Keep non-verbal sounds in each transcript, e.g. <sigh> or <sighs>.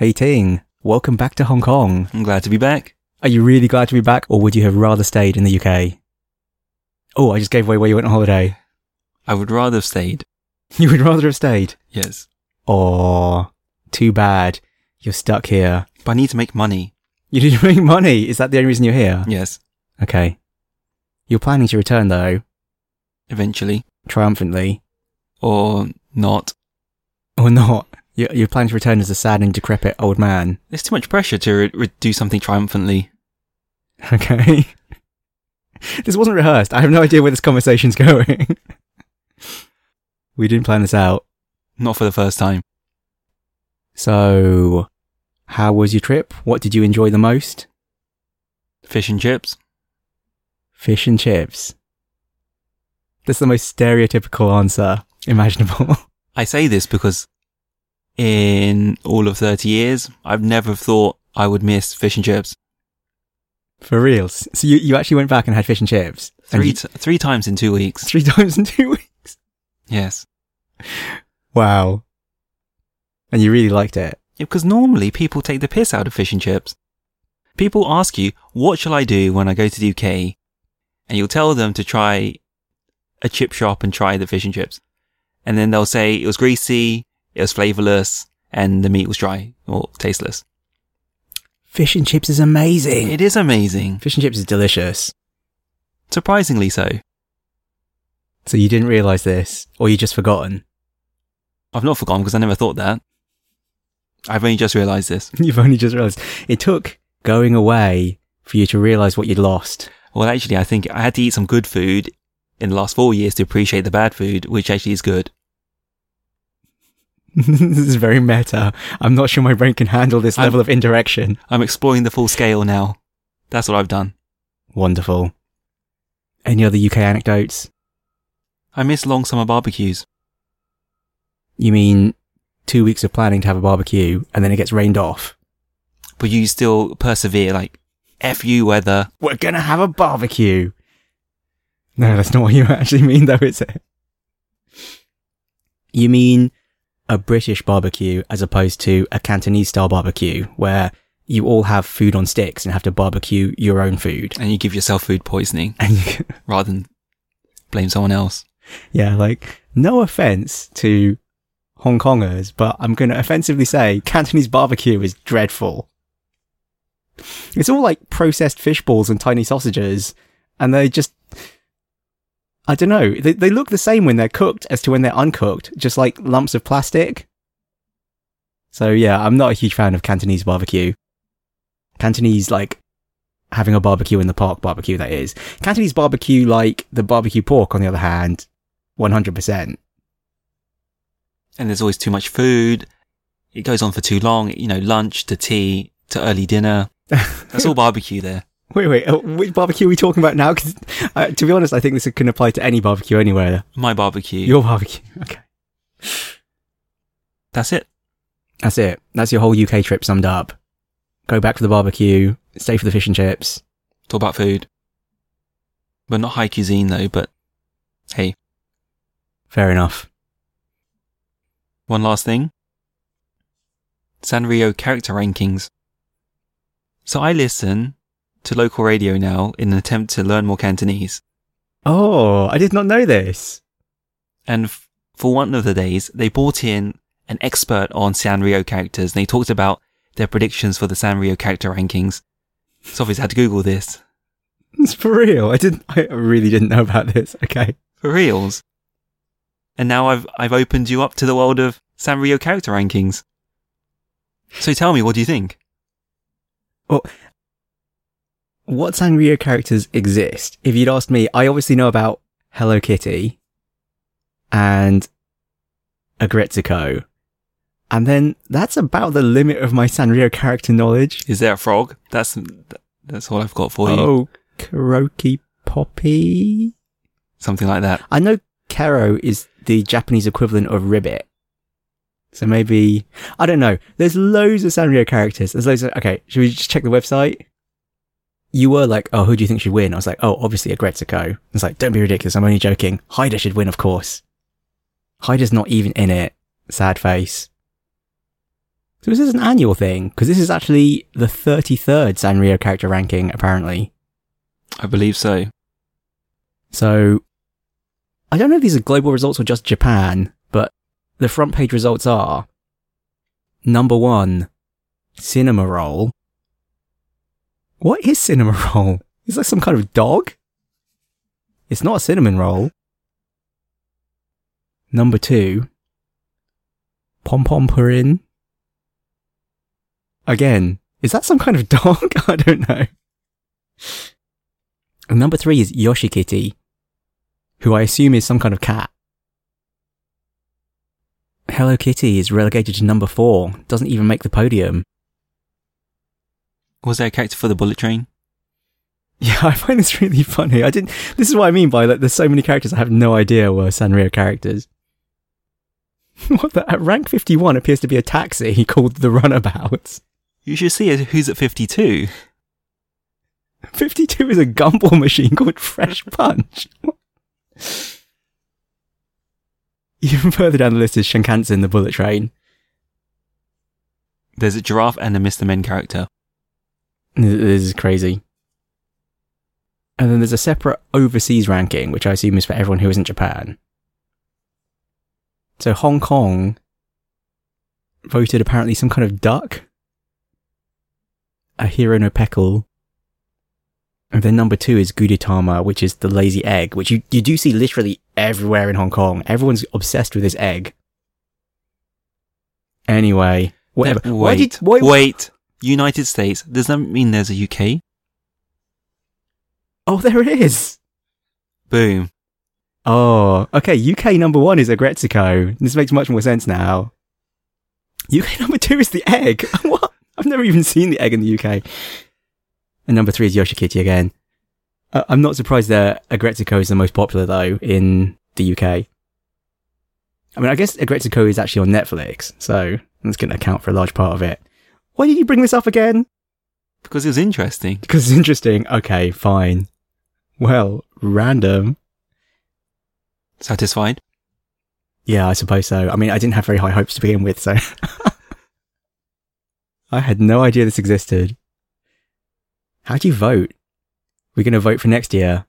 Hey Ting, welcome back to Hong Kong. I'm glad to be back. Are you really glad to be back, or would you have rather stayed in the UK? Oh, I just gave away where you went on holiday. I would rather have stayed. <laughs> You would rather have stayed? Yes. Oh, too bad. You're stuck here. But I need to make money. You need to make money. Is that the only reason you're here? Yes. Okay. You're planning to return though, Eventually. triumphantly, Or not. or not. You're, you're planning to return as a sad and decrepit old man. There's too much pressure to re- re- do something triumphantly. <laughs> Okay. this wasn't rehearsed. I have no idea where this conversation's going. <laughs> we didn't plan this out. Not for the first time. So, how was your trip? What did you enjoy the most? Fish and chips. Fish and chips. That's the most stereotypical answer imaginable. <laughs> I say this because in all of 30 years, I've never thought I would miss fish and chips. For reals. So you, you actually went back and had fish and chips? And Three, you- t- three times in two weeks. three <laughs> times in two weeks? Yes. Wow. And you really liked it? Yeah, because normally people take the piss out of fish and chips. People ask you, what shall I do when I go to the UK? And you'll tell them to try a chip shop and try the fish and chips. And then they'll say it was greasy, it was flavorless, and the meat was dry or tasteless. Fish and chips is amazing. It is amazing. Fish and chips is delicious. Surprisingly so. So you didn't realise this, or you just forgotten? I've not forgotten because I never thought that. I've only just realized this. <laughs> You've only just realised. It took going away for you to realise what you'd lost. Well, actually, I think I had to eat some good food in the last four years to appreciate the bad food, which actually is good. <laughs> this is very meta. I'm not sure my brain can handle this I'm- level of indirection. I'm exploring the full scale now. That's what I've done. Wonderful. Any other UK anecdotes? I miss long summer barbecues. You mean two weeks of planning to have a barbecue and then it gets rained off? but you still persevere like F you weather. We're gonna have a barbecue. No, that's not what you <laughs> actually mean though, is it? You mean a British barbecue as opposed to a Cantonese style barbecue where you all have food on sticks and have to barbecue your own food. And you give yourself food poisoning And you can, <laughs> rather than blame someone else. yeah, like, no offense to Hong Kongers, but I'm going to offensively say Cantonese barbecue is dreadful. It's all like processed fish balls and tiny sausages, and they just, I don't know, they, they look the same when they're cooked as to when they're uncooked, just like lumps of plastic. So yeah, I'm not a huge fan of Cantonese barbecue. Cantonese, like, having a barbecue in the park barbecue, that is. Cantonese barbecue, like the barbecue pork, on the other hand, 100%. And there's always too much food. It goes on for too long, you know, lunch to tea to early dinner. <laughs> That's all barbecue there. Wait, wait, uh, which barbecue are we talking about now? 'Cause, uh, to be honest, I think this can apply to any barbecue anywhere. My barbecue. Your barbecue. <laughs> Okay. That's it. That's it. That's your whole UK trip summed up. Go back for the barbecue, stay for the fish and chips. Talk about food. But not high cuisine though, but hey, Fair enough. one last thing. Sanrio character rankings. So I listen to local radio now in an attempt to learn more Cantonese. Oh, I did not know this. And f- for one of the days, they brought in an expert on Sanrio characters and they talked about their predictions for the Sanrio character rankings. So obviously I had to Google this. It's <laughs> for real. I didn't, I really didn't know about this. Okay. For reals. And now I've, I've opened you up to the world of Sanrio character rankings. So tell me, what do you think? What Sanrio characters exist? If you'd asked me, I obviously know about Hello Kitty and Aggretsuko. And then that's about the limit of my Sanrio character knowledge. Is there a frog? That's, that's all I've got for you. Oh, Kuroki Poppy? Something like that. I know Kero is the Japanese equivalent of Ribbit. So maybe, I don't know. There's loads of Sanrio characters. There's loads of, okay, should we just check the website? You were like, oh, who do you think should win? I was like, oh, obviously a Aggretsuko. It's like, don't be ridiculous. I'm only joking. Haida should win, of course. Haida's not even in it. Sad face. So this is an annual thing, because this is actually the 33rd Sanrio character ranking, apparently. I believe so. So, I don't know if these are global results or just Japan, but the front page results are number one, Cinnamoroll. What is Cinema <laughs> Roll? Is that some kind of dog? It's not a cinnamon roll. Number two, Pompompurin. Again, is that some kind of <laughs> dog? I don't know. And number three is Yoshikitty, who I assume is some kind of cat. Hello Kitty is relegated to number four, doesn't even make the podium. Was there a character for the bullet train? Yeah, <laughs> I find this really funny. I didn't. This is what I mean by like, there's so many characters I have no idea were Sanrio characters. <laughs> what the? At rank 51 appears to be a taxi called the Runabout. You should see who's at 52. 52 is a gumball machine called Fresh Punch. <laughs> Even further down the list is Shinkansen, the bullet train. There's a giraffe and a Mr. Men character. This is crazy. And then there's a separate overseas ranking, which I assume is for everyone who isn't Japan. So Hong Kong voted apparently some kind of duck, Ahiru no Pekkle. And then number two is Gudetama, which is the lazy egg, which you, you do see literally everywhere in Hong Kong. Everyone's obsessed with this egg. Anyway, whatever. Wait, Why did- why- wait. United States. Does that mean there's a UK? Oh, there it is. Boom. Oh, okay. UK number one is Aggretsuko. This makes much more sense now. UK <laughs> number two is the egg. <laughs> what? I've never even seen the egg in the UK. And number three is Yoshikitty again. Uh, I'm not surprised that Aggretsuko is the most popular though in the UK. I mean, I guess Aggretsuko is actually on Netflix, so that's going to account for a large part of it. Why did you bring this up again? Because it was interesting. Because it's interesting. Okay, fine. Well, random. Satisfied? Yeah, I suppose so. I mean, I didn't have very high hopes to begin with, so. <laughs> I had no idea this existed. How do you vote? We're going to vote for next year.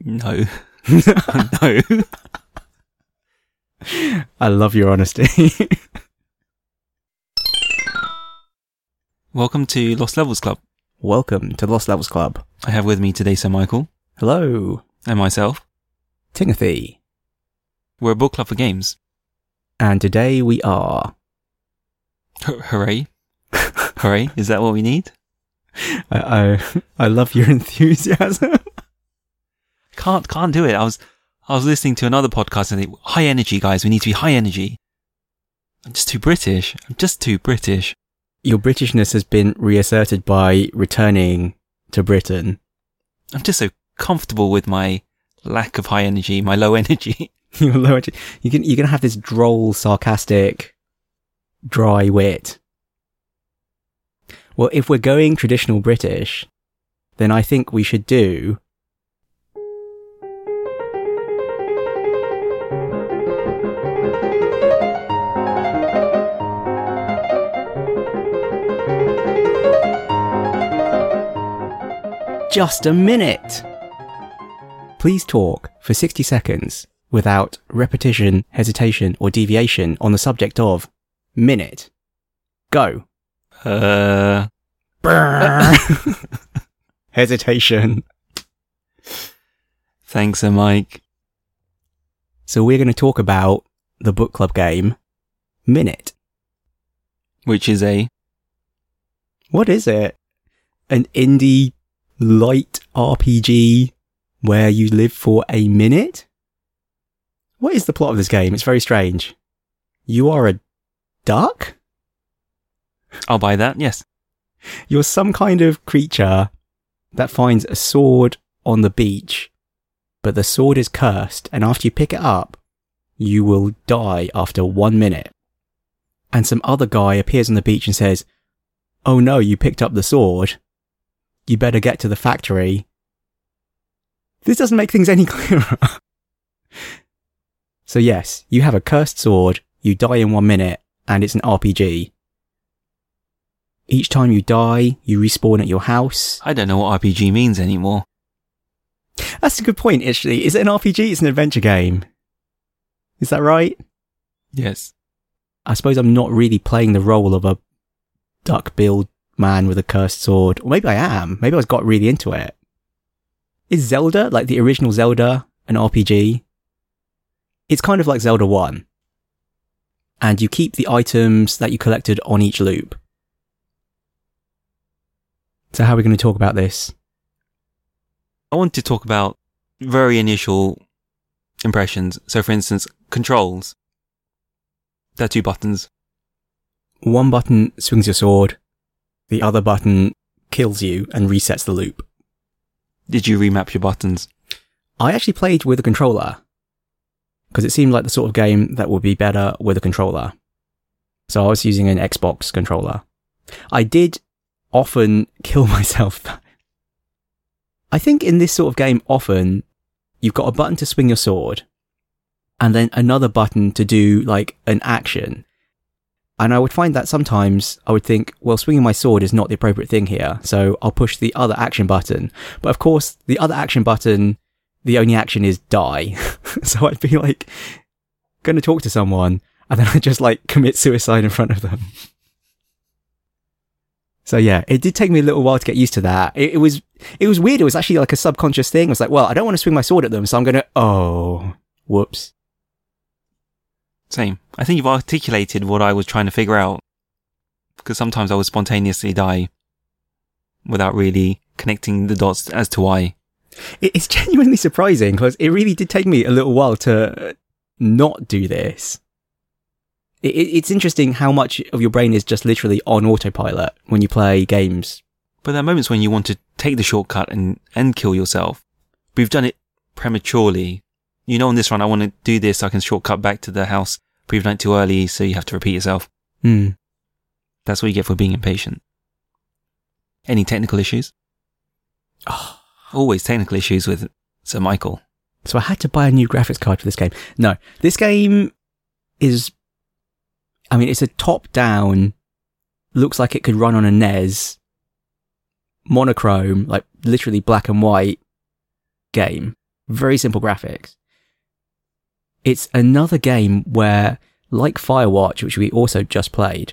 No. <laughs> <laughs> no. I love your honesty. Welcome to Lost Levels Club. Welcome to the Lost Levels Club. I have with me today Sir Michael Hello, and myself. Timothy. We're a book club for games. And today we are. H- hooray. <laughs> Hooray. Is that what we need? <laughs> I, I, I love your <laughs> enthusiasm. Can't, can't do it. I was, I was listening to another podcast and they, high energy guys. We need to be high energy. I'm just too British. I'm just too British. Your Britishness has been reasserted by returning to Britain. I'm just so comfortable with my lack of high energy, my low energy. <laughs> <laughs> You're low energy. You can, you're going to have this droll, sarcastic, dry wit. Well, if we're going traditional British, then I think we should do. Just a minute! Please talk for 60 seconds without repetition, hesitation, or deviation on the subject of minute. Go. Uh, <laughs> hesitation. thanks, Sir Mike. So we're going to talk about the book club game Minit. Which is a, What is it? An indie light RPG where you live for a minute? What is the plot of this game? It's very strange. You are a duck? I'll buy that. Yes. You're some kind of creature that finds a sword on the beach, but the sword is cursed, and after you pick it up, you will die after one minute. And some other guy appears on the beach and says, Oh no, you picked up the sword. You better get to the factory. This doesn't make things any <laughs> clearer. so yes, you have a cursed sword, you die in one minute, and it's an RPG. Each time you die, you respawn at your house. I don't know what RPG means anymore. That's a good point, actually. Is it an RPG? It's an adventure game. Is that right? Yes. I suppose I'm not really playing the role of a duck billed man with a cursed sword. Or maybe I am. Maybe I got really into it. Is Zelda, like the original Zelda, an RPG? It's kind of like Zelda 1. And you keep the items that you collected on each loop. So how are we going to talk about this? I want to talk about very initial impressions. So, for instance, controls. There are two buttons. One button swings your sword. The other button kills you and resets the loop. Did you remap your buttons? I actually played with a controller because it seemed like the sort of game that would be better with a controller. So I was using an Xbox controller. I did often <laughs> kill myself. I think in this sort of game, often you've got a button to swing your sword and then another button to do like an action. And I would find that sometimes I would think, well, swinging my sword is not the appropriate thing here. So I'll push the other action button. But of course, the other action button, the only action is die. <laughs> so I'd be like, going to talk to someone and then <laughs> I just like commit suicide in front of them. So yeah, it did take me a little while to get used to that. It, it, was, it was weird. It was actually like a subconscious thing. It was like, well, I don't want to swing my sword at them. So I'm going to, oh, whoops. Same. I think you've articulated what I was trying to figure out. Because sometimes I would spontaneously die without really connecting the dots as to why. It's genuinely surprising because it really did take me a little while to not do this. It's interesting how much of your brain is just literally on autopilot when you play games. But there are moments when you want to take the shortcut and, and kill yourself. But you've done it prematurely you know, on this run, I want to do this. I can shortcut back to the house, done it too early, so you have to repeat yourself. Hmm. That's what you get for being impatient. Any technical issues? Oh. <sighs> Always technical issues with Sir Michael. So I had to buy a new graphics card for this game. No, this game is, I mean, it's a top down, looks like it could run on a NES, monochrome, like literally black and white game. Very simple graphics it's another game where, like Firewatch, which we also just played,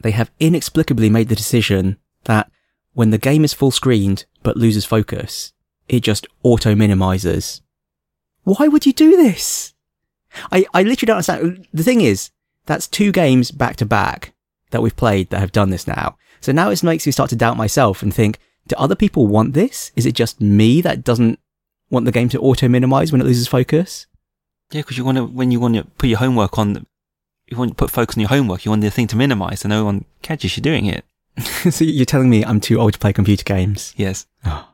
they have inexplicably made the decision that when the game is full screened but loses focus, it just auto minimizes. Why would you do this? I, I literally don't understand. The thing is, that's two games back to back that we've played that have done this now. So now it makes me start to doubt myself and think, do other people want this? Is it just me that doesn't want the game to auto minimize when it loses focus? Yeah, because you want to, when you want to put your homework on, you want to put focus on your homework, you want the thing to minimize so no one catches you doing it. <laughs> so you're telling me I'm too old to play computer games? Yes. Oh.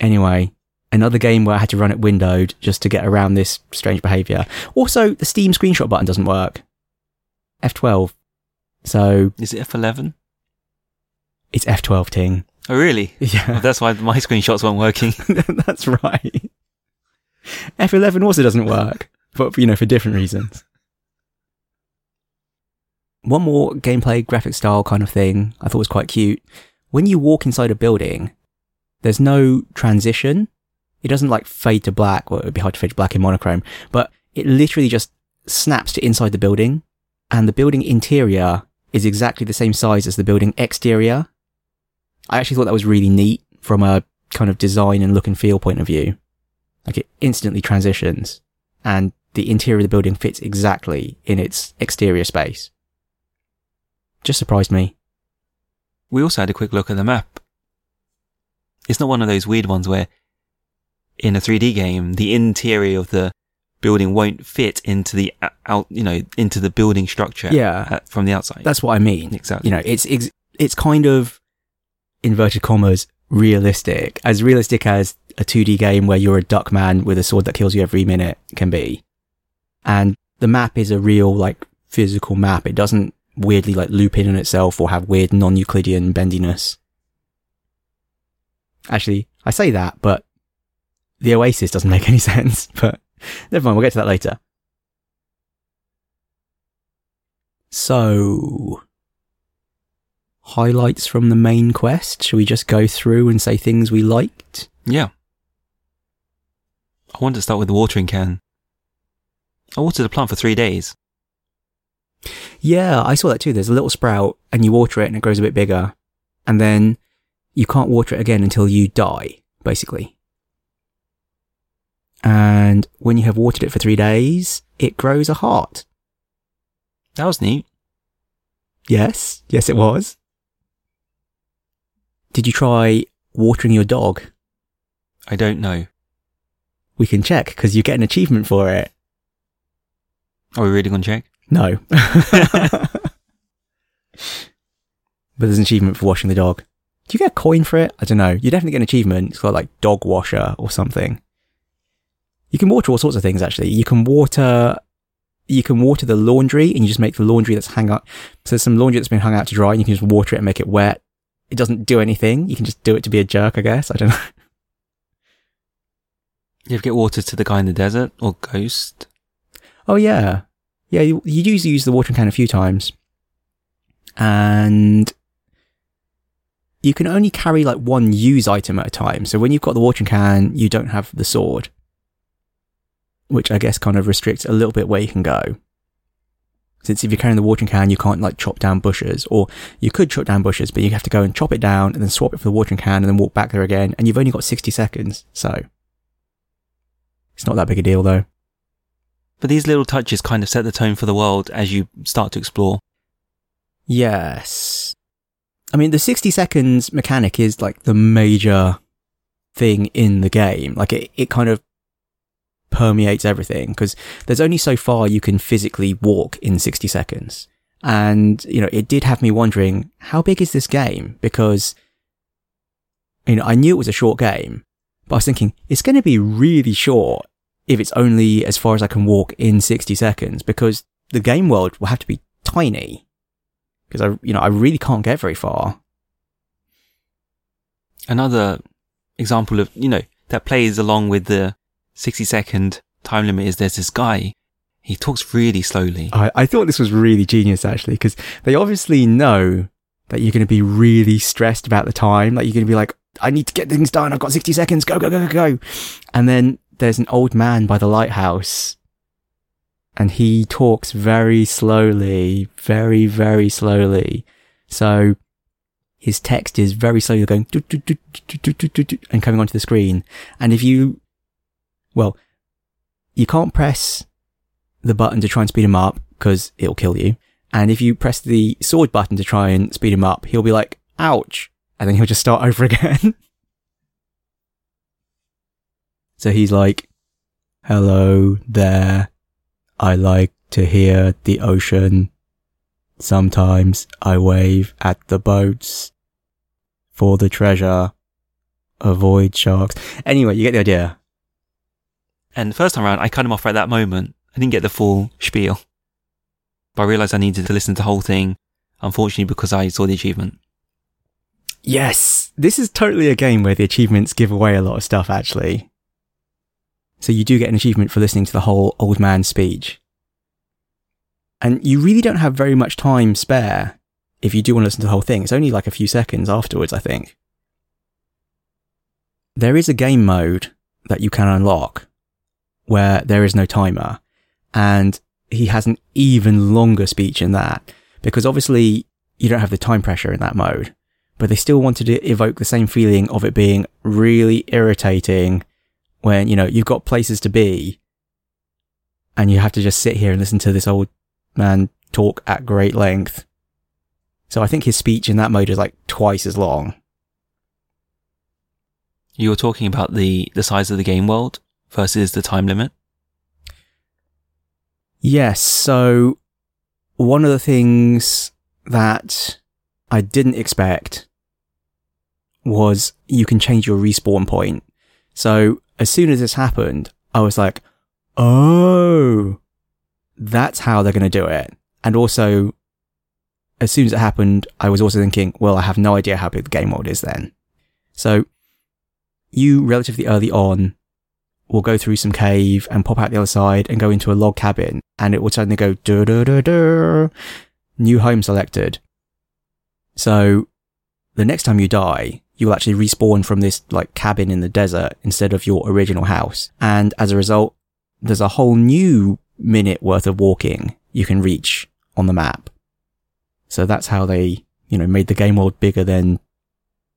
Anyway, another game where I had to run it windowed just to get around this strange behavior. Also, the Steam screenshot button doesn't work. F12. So. Is it F11? It's F12 ting. Oh, really? <laughs> Yeah. Well, that's why my screenshots weren't working. <laughs> that's right. F11 also doesn't work, but you know, for different reasons. One more gameplay graphic style kind of thing I thought was quite cute. When you walk inside a building, there's no transition. It doesn't like fade to black, well, it would be hard to fade to black in monochrome, but it literally just snaps to inside the building and the building interior is exactly the same size as the building exterior. I actually thought that was really neat from a kind of design and look and feel point of view. Like it instantly transitions and the interior of the building fits exactly in its exterior space. Just surprised me. We also had a quick look at the map. It's not one of those weird ones where in a 3D game, the interior of the building won't fit into the uh, out, you know, into the building structure. Yeah. from the outside. That's what I mean. Exactly. You know, it's, it's, it's kind of inverted commas realistic, as realistic as a 2D game where you're a duck man with a sword that kills you every minute can be. And the map is a real, like, physical map. It doesn't weirdly, like, loop in on itself or have weird non-Euclidean bendiness. Actually, I say that, but the Oasis doesn't make any <laughs> sense, but never mind, we'll get to that later. So, highlights from the main quest. Shall we just go through and say things we liked? Yeah. I want to start with the watering can. I watered a plant for three days. Yeah, I saw that too. There's a little sprout and you water it and it grows a bit bigger. And then you can't water it again until you die, basically. And when you have watered it for three days, it grows a heart. That was neat. Yes, yes, it was. Did you try watering your dog? I don't know. We can check because you get an achievement for it. Are we really going to check? No. <laughs> but there's an achievement for washing the dog. Do you get a coin for it? I don't know. You definitely get an achievement. It's called like dog washer or something. You can water all sorts of things actually. You can water you can water the laundry and you just make the laundry that's hung out. So there's some laundry that's been hung out to dry and you can just water it and make it wet. It doesn't do anything. You can just do it to be a jerk, I guess. I don't know. You ever get water to the guy in the desert or ghost? Oh yeah. Yeah, you, you usually use the watering can a few times. And you can only carry like one use item at a time. So when you've got the watering can, you don't have the sword. Which I guess kind of restricts a little bit where you can go. Since if you're carrying the watering can, you can't like chop down bushes, or you could chop down bushes, but you have to go and chop it down and then swap it for the watering can and then walk back there again, and you've only got 60 seconds, so. It's not that big a deal though. But these little touches kind of set the tone for the world as you start to explore. Yes. I mean, the 60 seconds mechanic is like the major thing in the game. Like it, it kind of permeates everything because there's only so far you can physically walk in 60 seconds. And, you know, it did have me wondering, how big is this game? Because, you know, I knew it was a short game, but I was thinking, it's going to be really short if it's only as far as I can walk in 60 seconds because the game world will have to be tiny because I, you know, I really can't get very far. Another example of, you know, that plays along with the 60 second time limit is there's this guy. He talks really slowly. I, I thought this was really genius actually because they obviously know that you're going to be really stressed about the time. Like you're going to be like, I need to get things done. I've got 60 seconds. Go, go, go, go, go. And then there's an old man by the lighthouse and he talks very slowly, very, very slowly. So his text is very slowly going and coming onto the screen. And if you, well, you can't press the button to try and speed him up because it'll kill you. And if you press the sword button to try and speed him up, he'll be like, ouch. And then he'll just start <laughs> over again. So he's like, hello there. I like to hear the ocean. Sometimes I wave at the boats for the treasure. Avoid sharks. Anyway, you get the idea. And the first time around, I cut him off at that moment. I didn't get the full spiel. But I realized I needed to listen to the whole thing, unfortunately, because I saw the achievement. Yes, this is totally a game where the achievements give away a lot of stuff, actually. So you do get an achievement for listening to the whole old man speech. And you really don't have very much time spare if you do want to listen to the whole thing. It's only like a few seconds afterwards, I think. There is a game mode that you can unlock where there is no timer. And he has an even longer speech in that because obviously you don't have the time pressure in that mode, but they still wanted to evoke the same feeling of it being really irritating when, you know, you've got places to be and you have to just sit here and listen to this old man talk at great length. So I think his speech in that mode is like twice as long. You were talking about the, the size of the game world versus the time limit. Yes. So one of the things that I didn't expect was you can change your respawn point. So as soon as this happened, I was like, oh, that's how they're going to do it. And also, as soon as it happened, I was also thinking, well, I have no idea how big the game world is then. So you relatively early on will go through some cave and pop out the other side and go into a log cabin and it will suddenly go new home selected. So the next time you die, you will actually respawn from this like cabin in the desert instead of your original house. And as a result, there's a whole new minute worth of walking you can reach on the map. So that's how they, you know, made the game world bigger than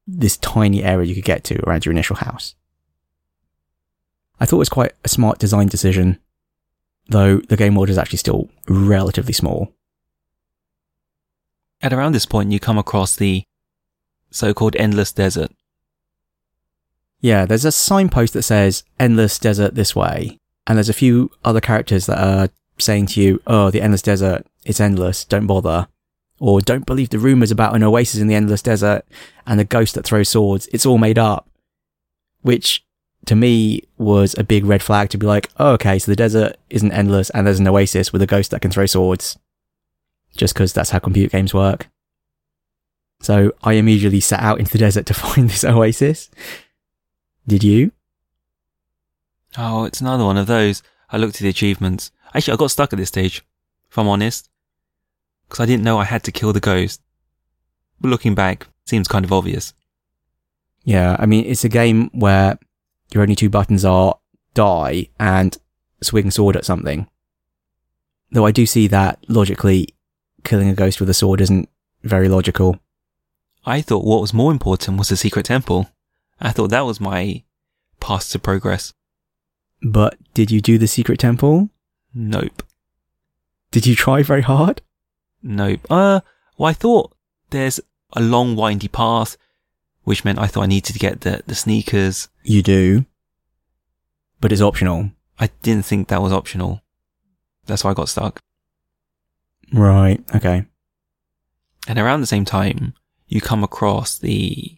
this tiny area you could get to around your initial house. I thought it was quite a smart design decision, though the game world is actually still relatively small. At around this point, you come across the so-called endless desert. Yeah, there's a signpost that says endless desert this way, and there's a few other characters that are saying to you, oh, the endless desert, it's endless, don't bother. Or don't believe the rumors about an oasis in the endless desert and a ghost that throws swords, it's all made up. Which, to me, was a big red flag to be like, oh, okay, so the desert isn't endless and there's an oasis with a ghost that can throw swords. Just because that's how computer games work. So I immediately set out into the <laughs> desert to find this oasis. Did you? Oh, it's another one of those. I looked at the achievements. Actually, I got stuck at this stage, if I'm honest. Because I didn't know I had to kill the ghost. But looking back, seems kind of obvious. Yeah, I mean, it's a game where your only two buttons are die and swing sword at something. Though I do see that logically, killing a ghost with a sword isn't very logical. I thought what was more important was the secret temple. I thought that was my path to progress. But did you do the secret temple? Nope. Did you try very hard? Nope. Uh, well, I thought there's a long windy path, which meant I thought I needed to get the, the sneakers. You do. But it's optional. I didn't think that was optional. That's why I got stuck. Right. Okay. And around the same time, you come across the,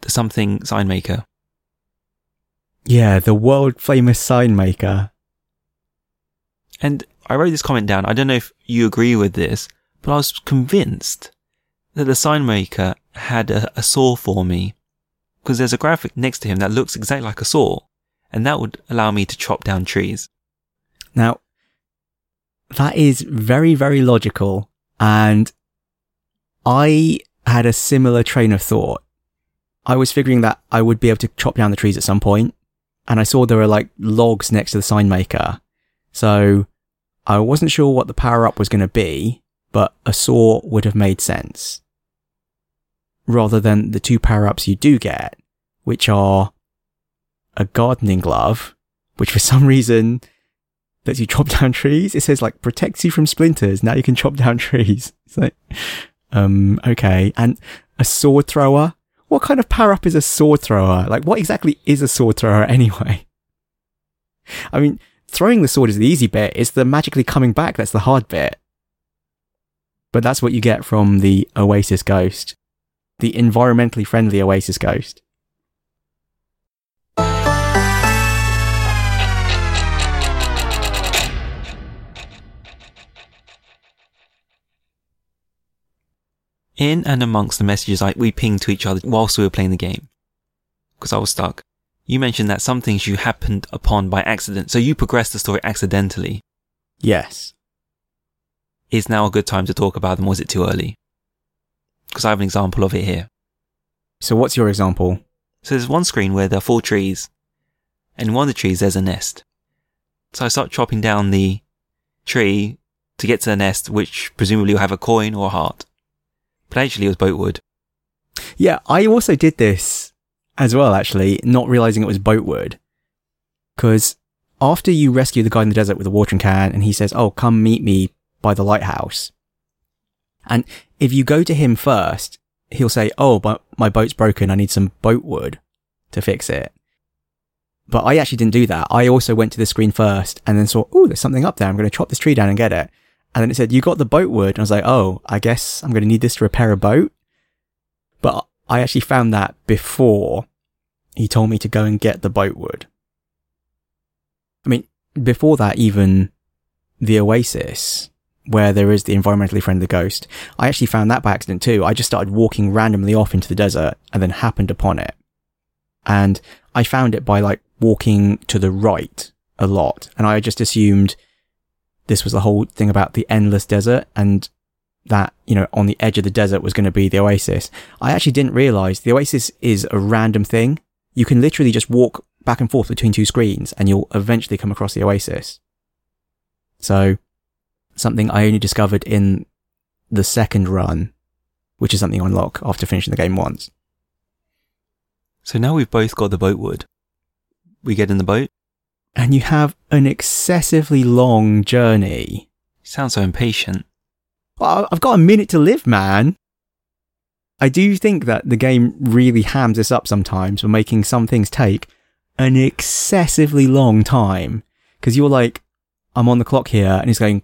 the something sign maker. Yeah, the world famous sign maker. And I wrote this comment down. I don't know if you agree with this, but I was convinced that the sign maker had a, a saw for me because there's a graphic next to him that looks exactly like a saw and that would allow me to chop down trees. Now, that is very, very logical. And I had a similar train of thought. I was figuring that I would be able to chop down the trees at some point, and I saw there were like logs next to the sign maker. So I wasn't sure what the power up was going to be, but a saw would have made sense. Rather than the two power ups you do get, which are a gardening glove, which for some <laughs> reason lets you chop down trees. It says like protects you from splinters. Now you can chop down <laughs> trees. It's like, um, okay. And a sword thrower. What kind of power up is a sword thrower? Like what exactly is a sword thrower <laughs> anyway? I mean, throwing the sword is the easy bit. It's the magically coming back that's the hard bit. But that's what you get from the Oasis Ghost. The environmentally friendly Oasis Ghost. In and amongst the messages I, we pinged to each other whilst we were playing the game, because I was stuck, you mentioned that some things you happened upon by accident, so you progressed the story accidentally. Yes. Is now a good time to talk about them, or was it too early? Because I have an example of it here. So what's your example? So there's one screen where there are four trees, and in one of the trees there's a nest. So I start chopping down the tree to get to the nest, which presumably will have a coin or a heart. But actually it was boatwood. Yeah, I also did this as well, actually, not realizing it was boatwood. Because after you rescue the guy in the desert with a watering can and he says, Oh, come meet me by the lighthouse. And if you go to him first, he'll say, Oh, but my boat's broken. I need some boatwood to fix it. But I actually didn't do that. I also went to the screen first and then saw, Oh, there's something up there. I'm going to chop this tree down and get it. And then it said, you got the boat wood. And I was like, oh, I guess I'm going to need this to repair a boat. But I actually found that before he told me to go and get the boat wood. I mean, before that, even the Oasis, where there is the environmentally friendly ghost, I actually found that by accident too. I just started walking randomly off into the desert and then happened upon it. And I found it by like walking to the right a lot. And I just assumed this was the whole thing about the endless desert and that, you know, on the edge of the desert was going to be the oasis. I actually didn't realize the oasis is a random thing. You can literally just walk back and forth between two screens and you'll eventually come across the oasis. So something I only discovered in the second run, which is something you unlock after finishing the game once. So now we've both got the boat wood. We get in the boat. And you have an excessively long journey. You sound so impatient. Well, I've got a minute to live, man. I do think that the game really hams this up sometimes for making some things take an excessively long time. Cause you're like, I'm on the clock here and it's going,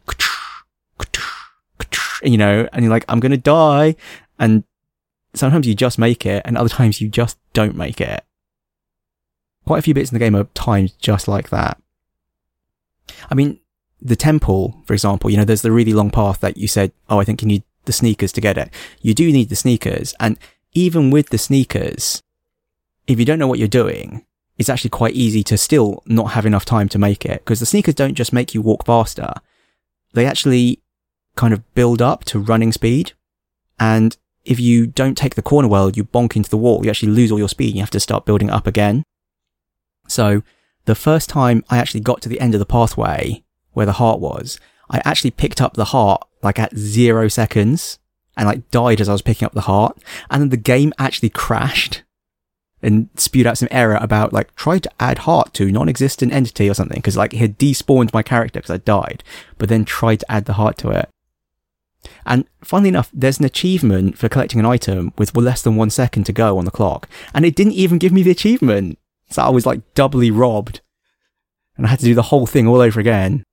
you know, and you're like, I'm going to die. And sometimes you just make it and other times you just don't make it. Quite a few bits in the game are timed just like that. I mean, the temple, for example, you know, there's the really long path that you said, oh, I think you need the sneakers to get it. You do need the sneakers. And even with the sneakers, if you don't know what you're doing, it's actually quite easy to still not have enough time to make it because the sneakers don't just make you walk faster. They actually kind of build up to running speed. And if you don't take the corner well, you bonk into the wall. You actually lose all your speed. You have to start building up again. So the first time I actually got to the end of the pathway where the heart was, I actually picked up the heart like at zero seconds and like died as I was picking up the heart. And then the game actually crashed and spewed out some error about like try to add heart to non-existent entity or something because like it had despawned my character because I died, but then tried to add the heart to it. And funnily enough, there's an achievement for collecting an item with less than one second to go on the clock, and it didn't even give me the achievement. So I was like doubly robbed, and I had to do the whole thing all over again.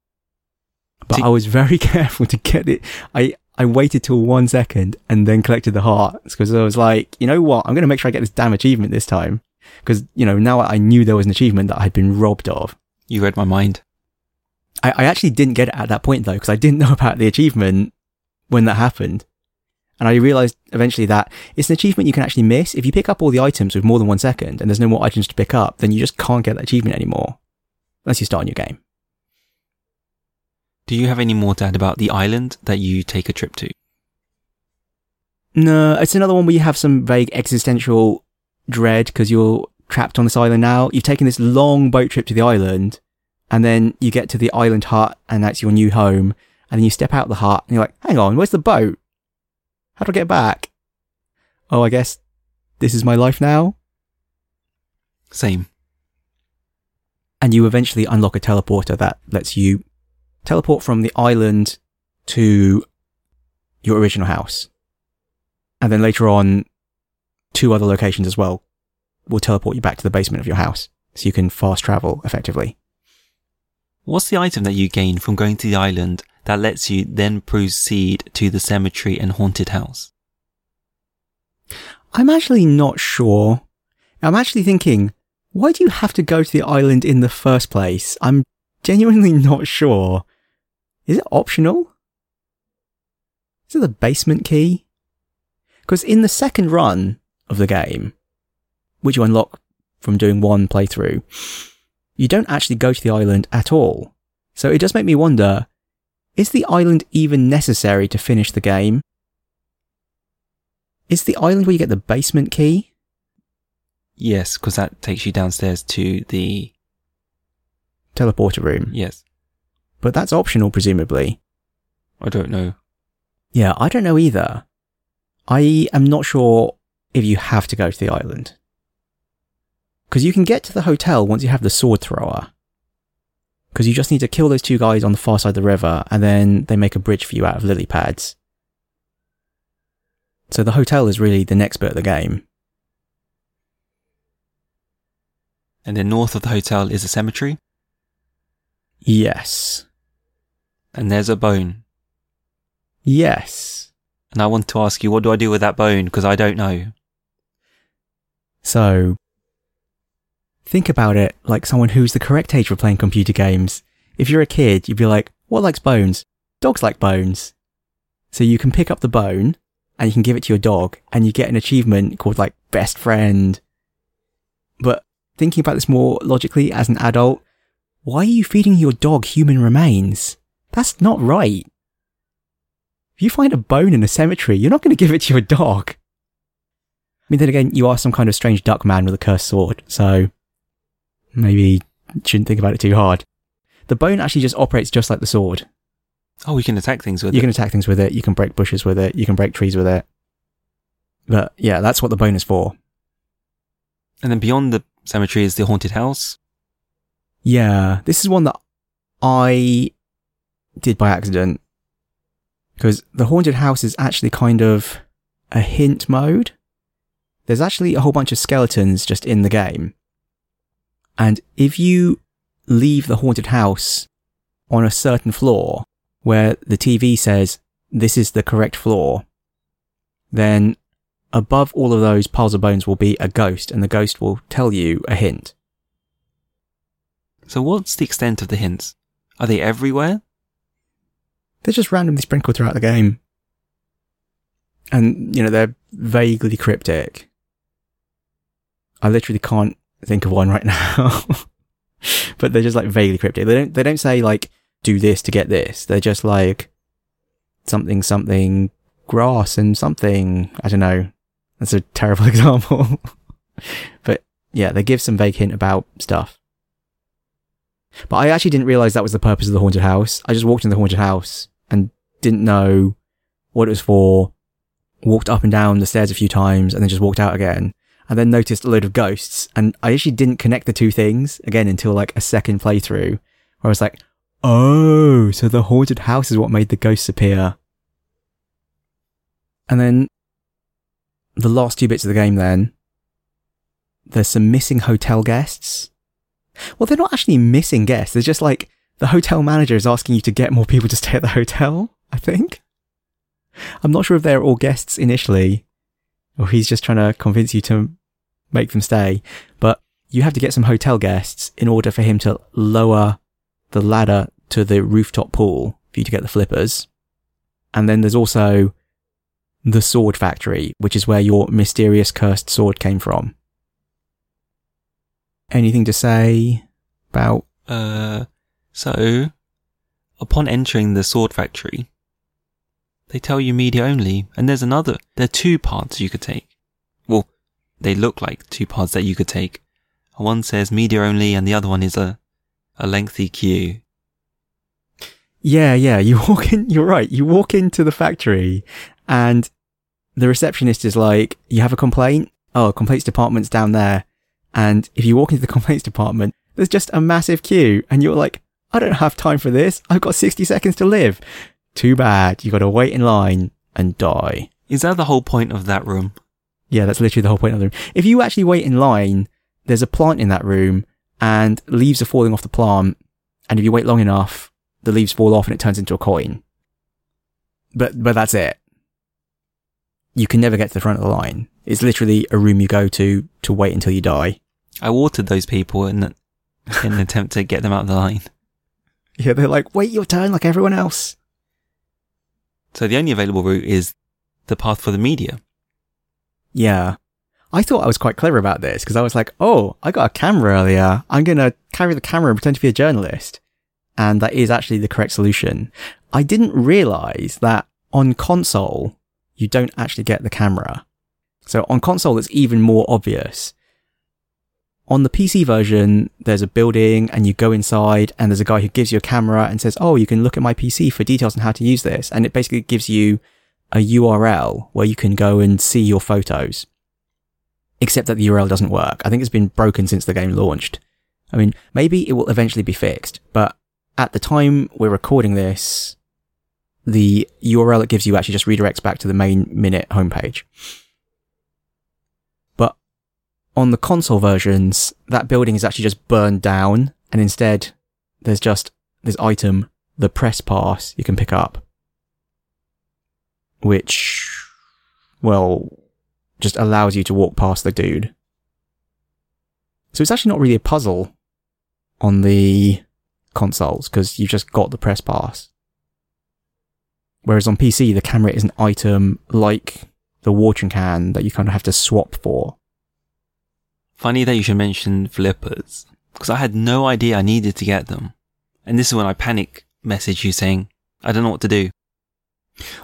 But I was very <laughs> careful to get it. I I waited till one second and then collected the hearts because I was like, you know what? I'm going to make sure I get this damn achievement this time. Because, you know, now I knew there was an achievement that I had been robbed of. You read my mind. I, I actually didn't get it at that point though, because I didn't <laughs> know about the achievement when that happened. And I realized eventually that it's an achievement you can actually miss. If you pick up all the items with more than one second and there's no more items to pick up, then you just can't get that achievement anymore. Unless you start a new game. Do you have any more to add about the island that you take a trip to? No, it's another one where you have some vague existential dread because you're trapped on this island now. You've taken this long boat trip to the island and then you get to the island hut and that's your new home. And then you step out the hut and you're like, hang on, where's the boat? How do I get back? Oh, I guess this is my life now. Same. And you eventually unlock a teleporter that lets you teleport from the island to your original house. And then later on, two other locations as well will teleport you back to the basement of your house. So you can fast travel effectively. What's the item that you gain from going to the island that lets you then proceed to the cemetery and haunted house? I'm actually not sure. I'm actually thinking, why do you have to go to the island in the first place? I'm genuinely <laughs> not sure. Is it optional? Is it the basement key? Because in the second run of the game, which you unlock from doing one playthrough, you don't actually go to the island at all. So it does make me wonder, is the island even necessary to finish the game? Is the island where you get the basement key? Yes, because that takes you downstairs to the teleporter room. Yes. But that's optional, presumably. I don't know. Yeah, I don't know either. I am not sure if you have to go to the island. Because you can get to the hotel once you have the sword thrower. Because you just need to kill those two guys on the far side of the river, and then they make a bridge for you out of lily pads. So the hotel is really the next bit of the game. And then north of the hotel is a cemetery? Yes. And there's a bone. Yes. And I want to ask you, what do I do with that bone? Because I don't know. So, think about it like someone who's the correct age for playing computer games. If you're a kid, you'd be like, what likes bones? Dogs like bones. So you can pick up the bone and you can give it to your dog and you get an achievement called like best friend. But thinking about this more logically as an adult, why are you feeding your dog human remains? That's not right. If you find a bone in a cemetery, you're not going to give it to your dog. I mean, then again, you are some kind of strange duck man with a cursed sword, so maybe shouldn't think about it too hard. The bone actually just operates just like the sword. Oh, we can attack things with You it. You can attack things with it, you can break bushes with it, you can break trees with it. But yeah, that's what the bone is for. And then beyond the cemetery is the haunted house. Yeah, this is one that I did by accident. Because the haunted house is actually kind of a hint mode. There's actually a whole bunch of skeletons just in the game. And if you leave the haunted house on a certain floor where the TV says this is the correct floor, then above all of those piles of bones will be a ghost and the ghost will tell you a hint. So what's the extent of the hints? Are they everywhere? They're just randomly sprinkled throughout the game. And, you know, they're vaguely cryptic. I literally can't think of one right <laughs> now. but they're just like vaguely cryptic. They don't, they don't say like, do this to get this. They're just like, something, something, grass and something. I don't know. That's a terrible <laughs> example. but yeah, they give some vague hint about stuff. But I actually didn't realize that was the purpose of the haunted house. I just walked in the haunted house and didn't know what it was for. Walked up and down the stairs a few times and then just walked out again. And then noticed a load of ghosts. And I actually didn't connect the two things again until like a second playthrough where I was like, Oh, so the haunted house is what made the ghosts appear. And then the last two bits of the game then, there's some missing hotel guests. Well, they're not actually missing guests. They're just like the hotel manager is asking you to get more people to stay at the hotel, I think. I'm not sure if they're all guests initially, or he's just trying to convince you to make them stay, but you have to get some hotel guests in order for him to lower the ladder to the rooftop pool for you to get the flippers. And then there's also the sword factory, which is where your mysterious cursed sword came from. Anything to say about Uh, so upon entering the sword factory, they tell you media only, and there's another. There are two paths you could take. Well, they look like two paths that you could take. One says media only, and the other one is a a lengthy queue. Yeah, yeah. You <laughs> walk in, you're right. You walk into the factory and the receptionist is like, you have a complaint? Oh, complaints department's down there. And if you walk into the <laughs> complaints department, there's just a massive queue and you're like, I don't have time for this. I've got 60 seconds to live. Too bad. You gotta wait in line and die. Is that the whole point of that room? Yeah, that's literally the whole point of the room. If you actually wait in line, there's a plant in that room and leaves are falling off the plant. And if you wait long enough, the leaves fall off and it turns into a coin. But, but that's it. You can never get to the front of the line. It's literally a room you go to to wait until you die. I watered those people in, in an attempt to get them out of the line. <laughs> Yeah, they're like, wait your turn like everyone else. So the only available route is the path for the media. Yeah. I thought I was quite clever about this because I was like, oh, I got a camera earlier. I'm going to carry the camera and pretend to be a journalist. And that is actually the correct solution. I didn't realize that on console, you don't actually get the camera. So on console, it's even more obvious. On the PC version, there's a building and you go inside and there's a guy who gives you a camera and says, Oh, you can look at my PC for details on how to use this. And it basically gives you a URL where you can go and see your photos. Except that the URL doesn't work. I think it's been broken since the game launched. I mean, maybe it will eventually be fixed, but at the time we're recording this, the URL it gives you actually just redirects back to the main Minit homepage. On the console versions, that building is actually just burned down, and instead there's just this item, the press pass, you can pick up. Which, well, just allows you to walk past the dude. So it's actually not really a puzzle on the consoles because you've just got the press pass. Whereas on PC, the camera is an item like the watering can that you kind of have to swap for. Funny that you should mention flippers, because I had no idea I needed to get them. And this is when I panic message you saying, I don't know what to do.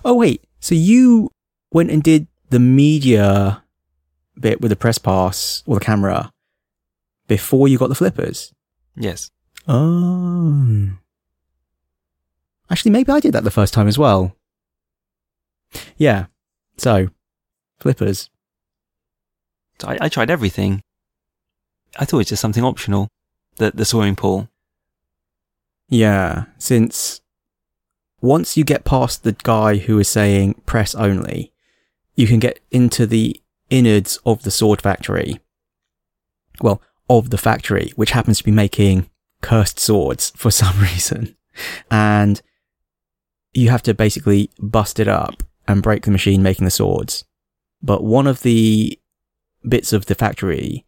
Oh wait, so you went and did the media bit with the press pass or the camera before you got the flippers? Yes. Oh. Actually, maybe I did that the first time as well. Yeah. So, flippers. So I, I tried everything. I thought it was just something optional. The the swimming pool. Yeah, since once you get past the guy who is saying press only, you can get into the innards of the sword factory. Well, of the factory, which happens to be making cursed swords <laughs> for some reason. And you have to basically bust it up and break the machine making the swords. But one of the bits of the factory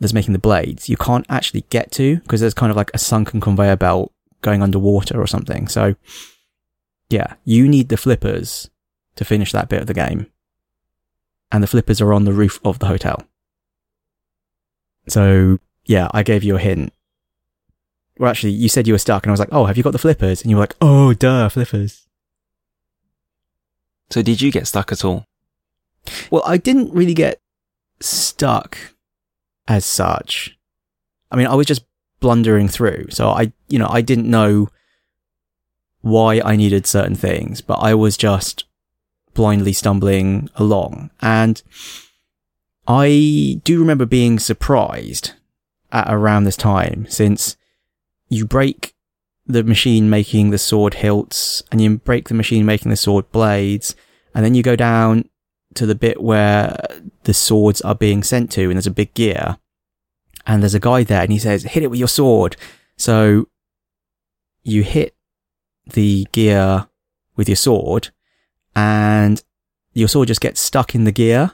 that's making the blades, you can't actually get to because there's kind of like a sunken conveyor belt going underwater or something. So yeah, you need the flippers to finish that bit of the game. And the flippers are on the roof of the hotel. So yeah, I gave you a hint. Well, actually, you said you were stuck and I was like, oh, have you got the flippers? And you were like, oh, duh, flippers. So did you get stuck at all? Well, I didn't really get stuck as such. I mean, I was just blundering through. So I, you know, I didn't know why I needed certain things, but I was just blindly stumbling along. And I do remember being surprised at around this time since you break the machine making the sword hilts and you break the machine making the sword blades and then you go down to the bit where the swords are being sent to and there's a big gear and there's a guy there and he says hit it with your sword. So you hit the gear with your sword and your sword just gets stuck in the gear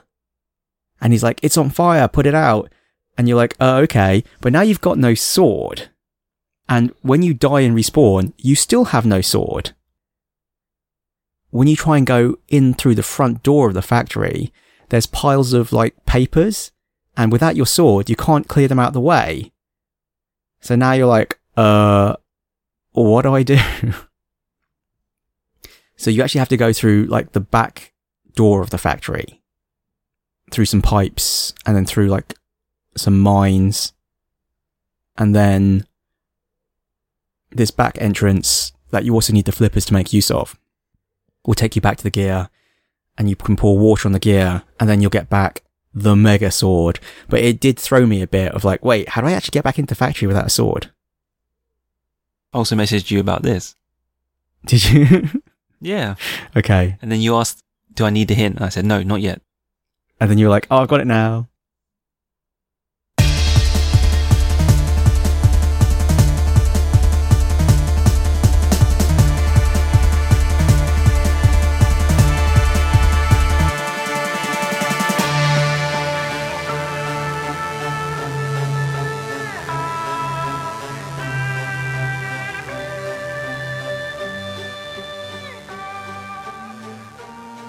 and he's like it's on fire put it out. And you're like oh okay. But now you've got no sword and when you die and respawn, you still have no sword. When you try and go in through the front door of the factory, there's piles of like papers, and without your sword, you can't clear them out of the way. So now you're like, uh, what do I do? <laughs> so you actually have to go through like the back door of the factory, through some pipes, and then through like some mines, and then this back entrance that you also need the flippers to make use of will take you back to the gear and you can pour water on the gear and then you'll get back the mega sword. But it did throw me a bit of like, wait, how do I actually get back into factory without a sword? Also messaged you about this. Did you? <laughs> Yeah. okay. And then you asked, do I need the hint? And I said, no, not yet. And then you were like, oh, I've got it now.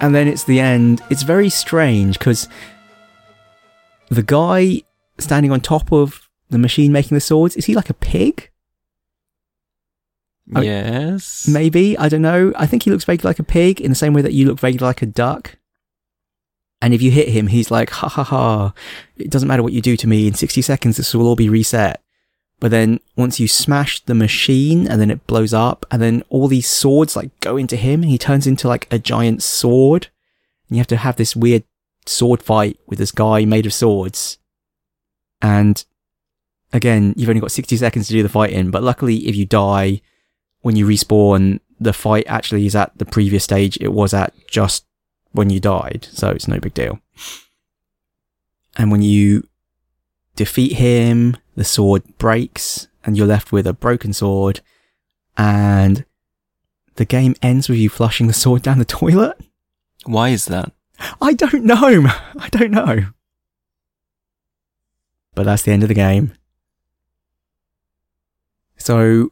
And then it's the end. It's very strange because the guy standing on top of the machine making the swords is he like a pig? I- yes. Maybe I don't know. I think he looks vaguely like a pig in the same way that you look vaguely like a duck. And if you hit him, he's like, ha ha ha. It doesn't matter what you do to me. In 60 seconds, this will all be reset. But then once you smash the machine and then it blows up and then all these swords like go into him and he turns into like a giant sword. And you have to have this weird sword fight with this guy made of swords. And again, you've only got 60 seconds to do the fight in, but luckily if you die when you respawn, the fight actually is at the previous stage it was at just when you died. So it's no big deal. And when you defeat him, the sword breaks and you're left with a broken sword and the game ends with you flushing the sword down the toilet. Why is that? I don't know. I don't know. But that's the end of the game. So,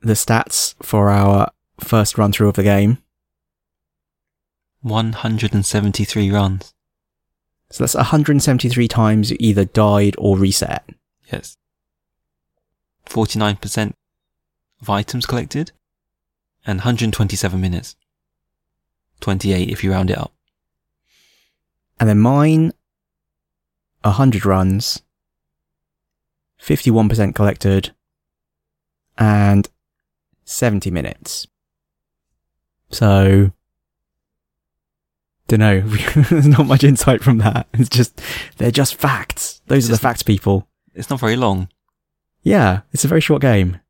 the stats for our first run through of the game. 173 runs. So that's 173 times you either died or reset. Yes. 49% of items collected. and 127 minutes. 28 if you round it up. And then mine, 100 runs, 51% collected, and 70 minutes. So, don't know. <laughs> There's not much insight from that. It's just, they're just facts. Those It's are the facts, people. It's not very long. Yeah, it's a very short game.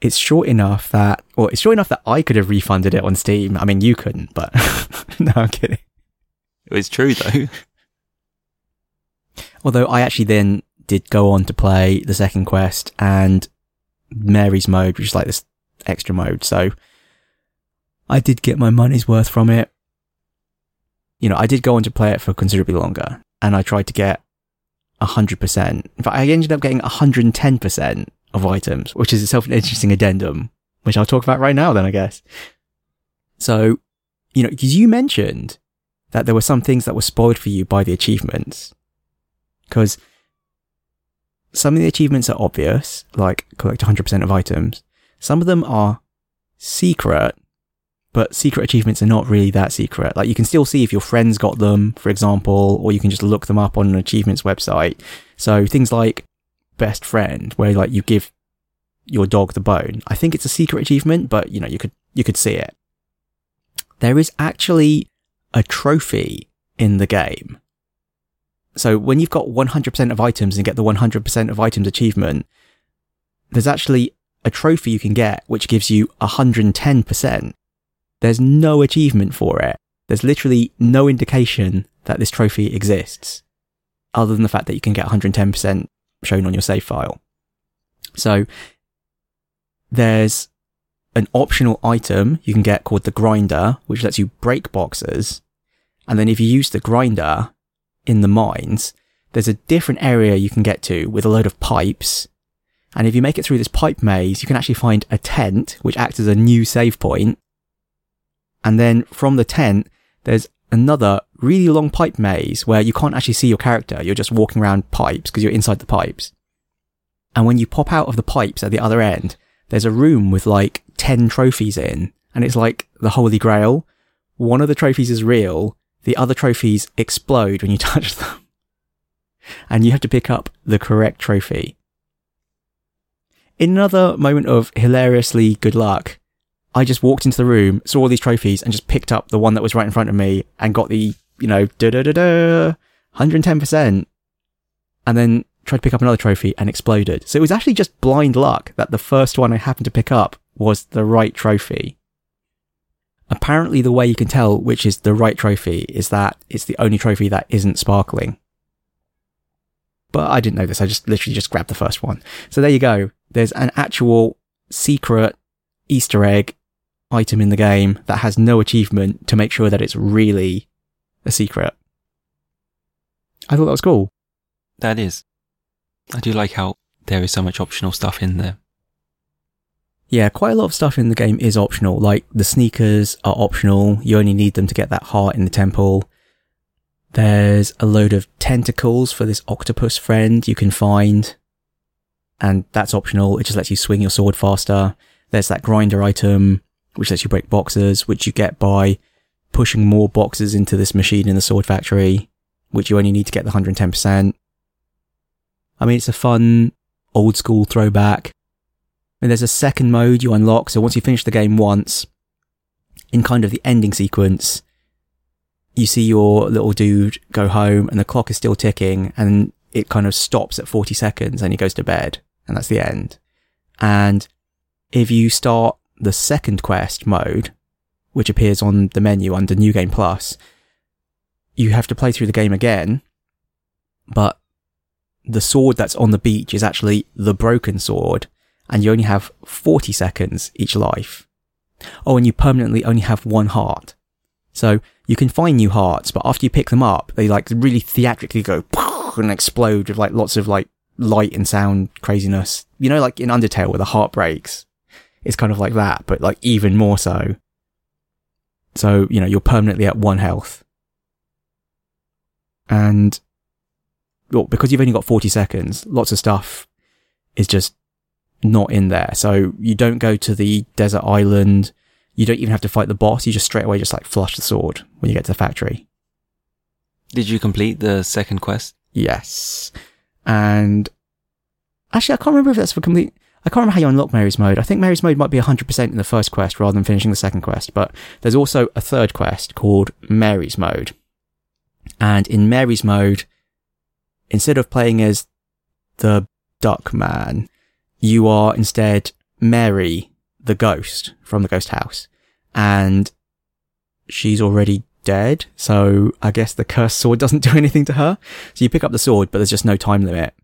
It's short enough that, well, it's short enough that I could have refunded it on Steam. I mean, you couldn't, but <laughs> no, I'm kidding. It's true though. <laughs> Although I actually then did go on to play the second quest and Mary's mode, which is like this extra mode. So I did get my money's worth from it. You know, I did go on to play it for considerably longer and I tried to get 100%. In fact, I ended up getting 110% of items, which is itself an interesting addendum, which I'll talk about right now then, I guess. So, you know, because you mentioned that there were some things that were spoiled for you by the achievements because some of the achievements are obvious, like collect 100% of items. Some of them are secret, but secret achievements are not really that secret. Like you can still see if your friends got them, for example, or you can just look them up on an achievements website. So things like best friend, where like you give your dog the bone. I think it's a secret achievement, but you know, you could, you could see it. There is actually a trophy in the game. So when you've got 100% of items and get the 100% of items achievement, there's actually a trophy you can get which gives you 110%. There's no achievement for it. There's literally no indication that this trophy exists other than the fact that you can get 110% shown on your save file. So there's an optional item you can get called the grinder, which lets you break boxes. And then if you use the grinder in the mines, there's a different area you can get to with a load of pipes. And if you make it through this pipe maze, you can actually find a tent, which acts as a new save point. And then from the tent, there's another really long pipe maze where you can't actually see your character. You're just walking around pipes because you're inside the pipes. And when you pop out of the pipes at the other end, there's a room with like 10 trophies in, and it's like the Holy Grail. One of the trophies is real, the other trophies explode when you <laughs> touch them. And you have to pick up the correct trophy. In another moment of hilariously good luck, I just walked into the room, saw all these trophies, and just picked up the one that was right in front of me and got the, you know, da da da da, 110%. And then tried to pick up another trophy and exploded. So it was actually just blind luck that the first one I happened to pick up was the right trophy. Apparently, the way you can tell which is the right trophy is that it's the only trophy that isn't sparkling. But I didn't know this. I just literally just grabbed the first one. So there you go. There's an actual secret Easter egg item in the game that has no achievement to make sure that it's really a secret. I thought that was cool. That is. I do like how there is so much optional stuff in there. Yeah, quite a lot of stuff in the game is optional. Like the sneakers are optional. You only need them to get that heart in the temple. There's a load of tentacles for this octopus friend you can find. And that's optional. It just lets you swing your sword faster. There's that grinder item, which lets you break boxes, which you get by pushing more boxes into this machine in the sword factory, which you only need to get the 110%. I mean, it's a fun old school throwback. And there's a second mode you unlock. So once you finish the game once, in kind of the ending sequence, you see your little dude go home and the clock is still ticking and it kind of stops at 40 seconds and he goes to bed and that's the end. And if you start the second quest mode, which appears on the menu under New Game Plus, you have to play through the game again, but the sword that's on the beach is actually the broken sword and you only have 40 seconds each life. Oh, and you permanently only have one heart. So you can find new hearts, but after you pick them up, they like really theatrically go <laughs> and explode with like lots of like light and sound craziness. You know, like in Undertale where the heart breaks. It's kind of like that, but like even more so. So, you know, you're permanently at one health. And well, because you've only got 40 seconds, lots of stuff is just not in there. So you don't go to the desert island. You don't even have to fight the boss. You just straight away just like flush the sword when you get to the factory. Did you complete the second quest? Yes. And actually, I can't remember if that's for complete. I can't remember how you unlock Mary's mode. I think Mary's mode might be 100% in the first quest rather than finishing the second quest, but there's also a third quest called Mary's mode. And in Mary's mode, instead of playing as the duck man, you are instead Mary, the ghost from the ghost house. And she's already dead, so I guess the cursed sword <laughs> doesn't do anything to her. So you pick up the sword, but there's just no time limit.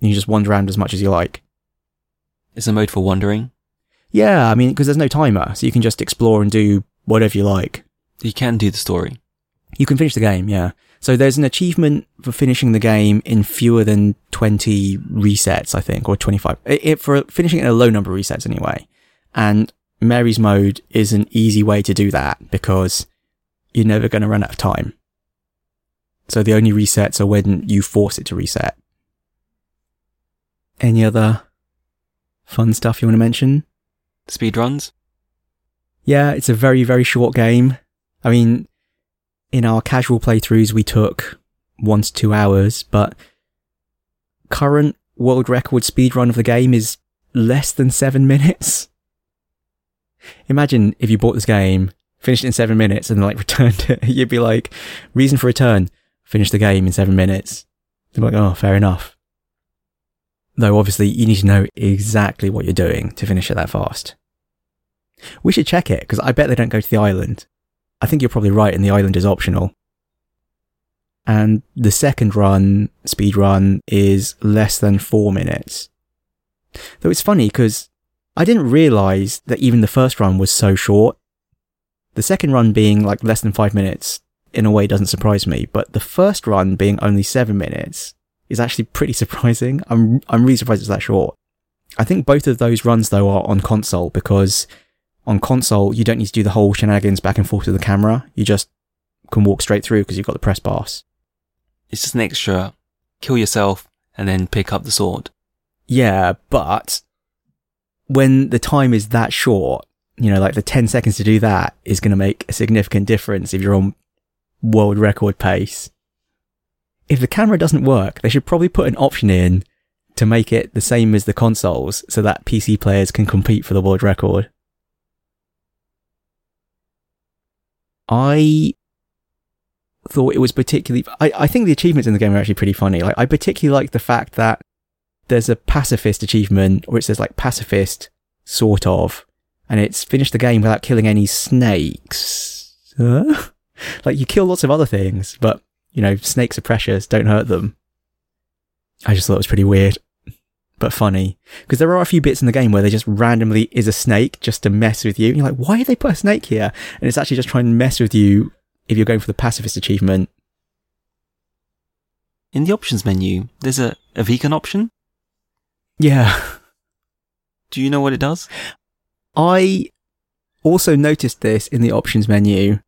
You just wander around as much as you like. It's a mode for wandering. Yeah, I mean, because there's no timer, so you can just explore and do whatever you like. You can do the story. You can finish the game, yeah. So there's an achievement for finishing the game in fewer than 20 resets, I think, or 25. It, it, for finishing it in a low number of resets anyway. And Mary's mode is an easy way to do that because you're never going to run out of time. So the only resets are when you force it to reset. Any other fun stuff you want to mention? Speed runs? Yeah, it's a very, very short game. I mean, in our casual playthroughs, we took one to two hours, but current world record speed run of the game is less than seven minutes. Imagine if you bought this game, finished it in seven minutes, and like <laughs> returned it. You'd be like, reason for return, finish the game in seven minutes. They're like, oh, fair enough. Though obviously you need to know exactly what you're doing to finish it that fast. We should check it, because I bet they don't go to the island. I think you're probably right, and the island is optional. And the second run, speed run, is less than four minutes. Though it's funny because I didn't realize that even the first run was so short. The second run being like less than five minutes in a way doesn't surprise me, but the first run being only seven minutes is actually pretty surprising. I'm, I'm really surprised it's that short. I think both of those runs though are on console because on console, you don't need to do the whole shenanigans back and forth with the camera. You just can walk straight through because you've got the press pass. It's just an extra kill yourself and then pick up the sword. Yeah, but when the time is that short, you know, like the 10 seconds to do that is going to make a significant difference if you're on world record pace. If the camera doesn't work, they should probably put an option in to make it the same as the consoles so that PC players can compete for the world record. I thought it was particularly, I, I think the achievements in the game are actually pretty funny. Like, I particularly like the fact that there's a pacifist achievement where it says like pacifist, sort of, and it's finished the game without killing any snakes. Huh? <laughs> like, you kill lots of other things, but, you know, snakes are precious, don't hurt them. I just thought it was pretty weird, but funny. Because there are a few bits in the game where they just randomly is a snake just to mess with you. And you're like, why did they put a snake here? And it's actually just trying to mess with you if you're going for the pacifist achievement. In the options menu, there's a, a vegan option. Yeah. Do you know what it does? I also noticed this in the options menu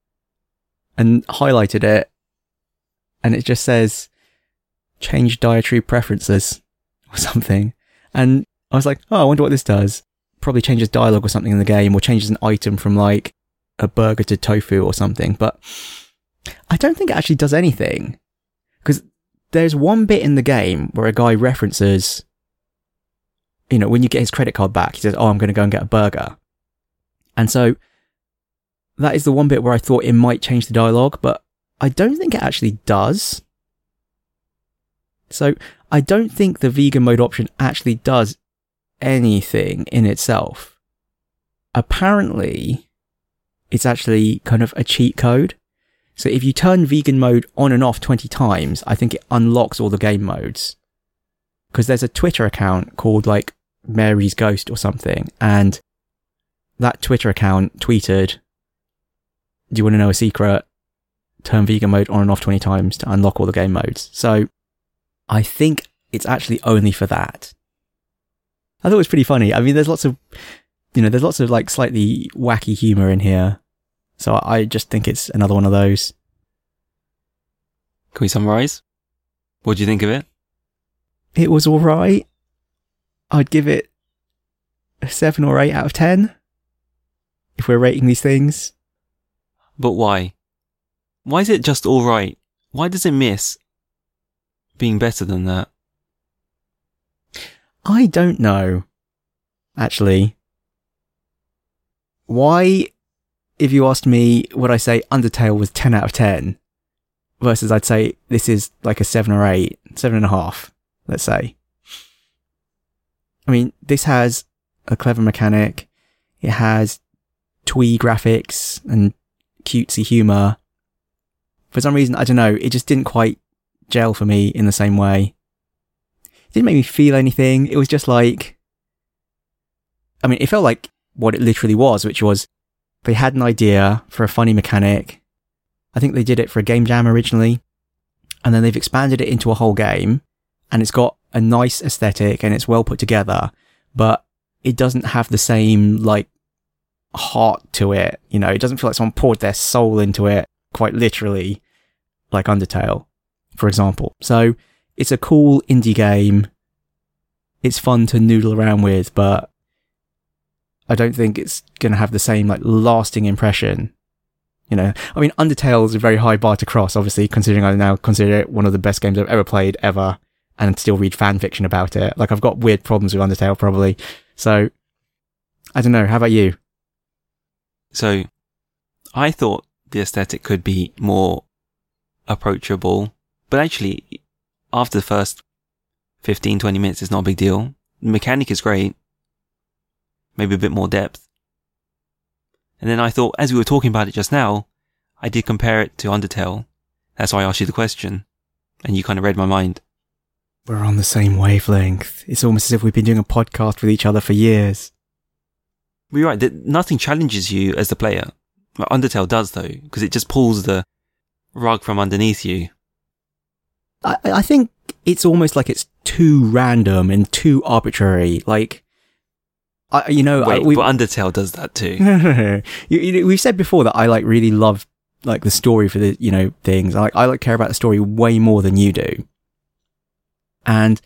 and highlighted it. And it just says change dietary preferences or something. And I was like, oh, I wonder what this does. Probably changes dialogue or something in the game or changes an item from like a burger to tofu or something. But I don't think it actually does anything. Because there's one bit in the game where a guy references, you know, when you get his credit card back, he says, oh, I'm going to go and get a burger. And so that is the one bit where I thought it might change the dialogue, but I don't think it actually does. So I don't think the vegan mode option actually does anything in itself. Apparently, it's actually kind of a cheat code. So if you turn vegan mode on and off 20 times, I think it unlocks all the game modes. Because there's a Twitter account called like Mary's Ghost or something, and that Twitter account tweeted, Do you want to know a secret? Turn vegan mode on and off 20 times to unlock all the game modes. So I think it's actually only for that. I thought it was pretty funny. I mean, there's lots of, you know, there's lots of like slightly wacky humor in here. So I just think it's another one of those. Can we summarize? What do you think of it? It was alright. I'd give it a seven or eight out of ten. If we're rating these things, But why? Why is it just alright? Why does it miss being better than that? I don't know. Actually, why? If you asked me, would I say Undertale was ten out of ten? Versus, I'd say this is like a seven or eight, seven and a half. Let's say. I mean, this has a clever mechanic. It has twee graphics and cutesy humor. For some reason, I don't know, it just didn't quite gel for me in the same way. It didn't make me feel anything. It was just like, I mean, it felt like what it literally was, which was they had an idea for a funny mechanic. I think they did it for a game jam originally. And then they've expanded it into a whole game and it's got a nice aesthetic and it's well put together, but it doesn't have the same like heart to it. You know, it doesn't feel like someone poured their soul into it quite literally like Undertale, for example. So it's a cool indie game. It's fun to noodle around with, but I don't think it's going to have the same like lasting impression. You know, I mean, Undertale is a very high bar to cross, obviously, considering I now consider it one of the best games I've ever played ever and still read fan fiction about it. Like I've got weird problems with Undertale probably. So I don't know. How about you? So, I thought the aesthetic could be more approachable, but actually, after the first 15, 20 minutes, it's not a big deal. The mechanic is great. Maybe a bit more depth. And then I thought, as we were talking about it just now, I did compare it to Undertale. That's why I asked you the question. And you kind of read my mind. We're on the same wavelength. It's almost as if we've been doing a podcast with each other for years. But you're right, that nothing challenges you as the player. Like Undertale does though, because it just pulls the rug from underneath you. I, I think it's almost like it's too random and too arbitrary. Like, I, you know, Wait, I, we, but Undertale does that too. no, no, no. You, you, we've said before that I like really love like the story for the, you know, things. I like, I like care about the story way more than you do. And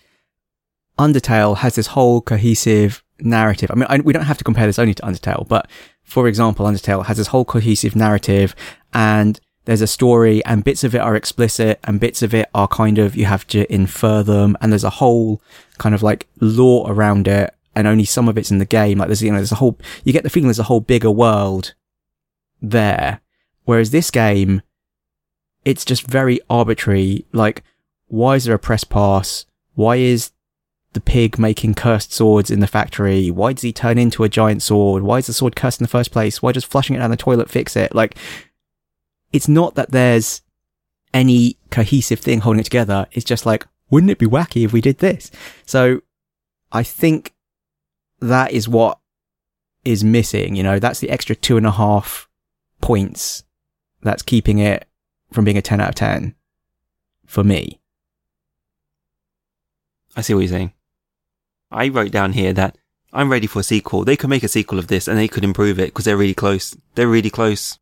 Undertale has this whole cohesive narrative. I mean, I, we don't have to compare this only to Undertale, but for example, Undertale has this whole cohesive narrative and there's a story and bits of it are explicit and bits of it are kind of, you have to infer them and there's a whole kind of like lore around it and only some of it's in the game. Like there's, you know, there's a whole, you get the feeling there's a whole bigger world there. Whereas this game, it's just very arbitrary. Like, why is there a press pass? Why is the pig making cursed swords in the factory? Why does he turn into a giant sword? Why is the sword cursed in the first place? Why does flushing it down the toilet fix it? Like, it's not that there's any cohesive thing holding it together. It's just like, wouldn't it be wacky if we did this? So I think that is what is missing. You know, that's the extra two and a half points that's keeping it from being a 10 out of 10 for me. I see what you're saying. I wrote down here that I'm ready for a sequel. They could make a sequel of this and they could improve it because they're really close. They're really close.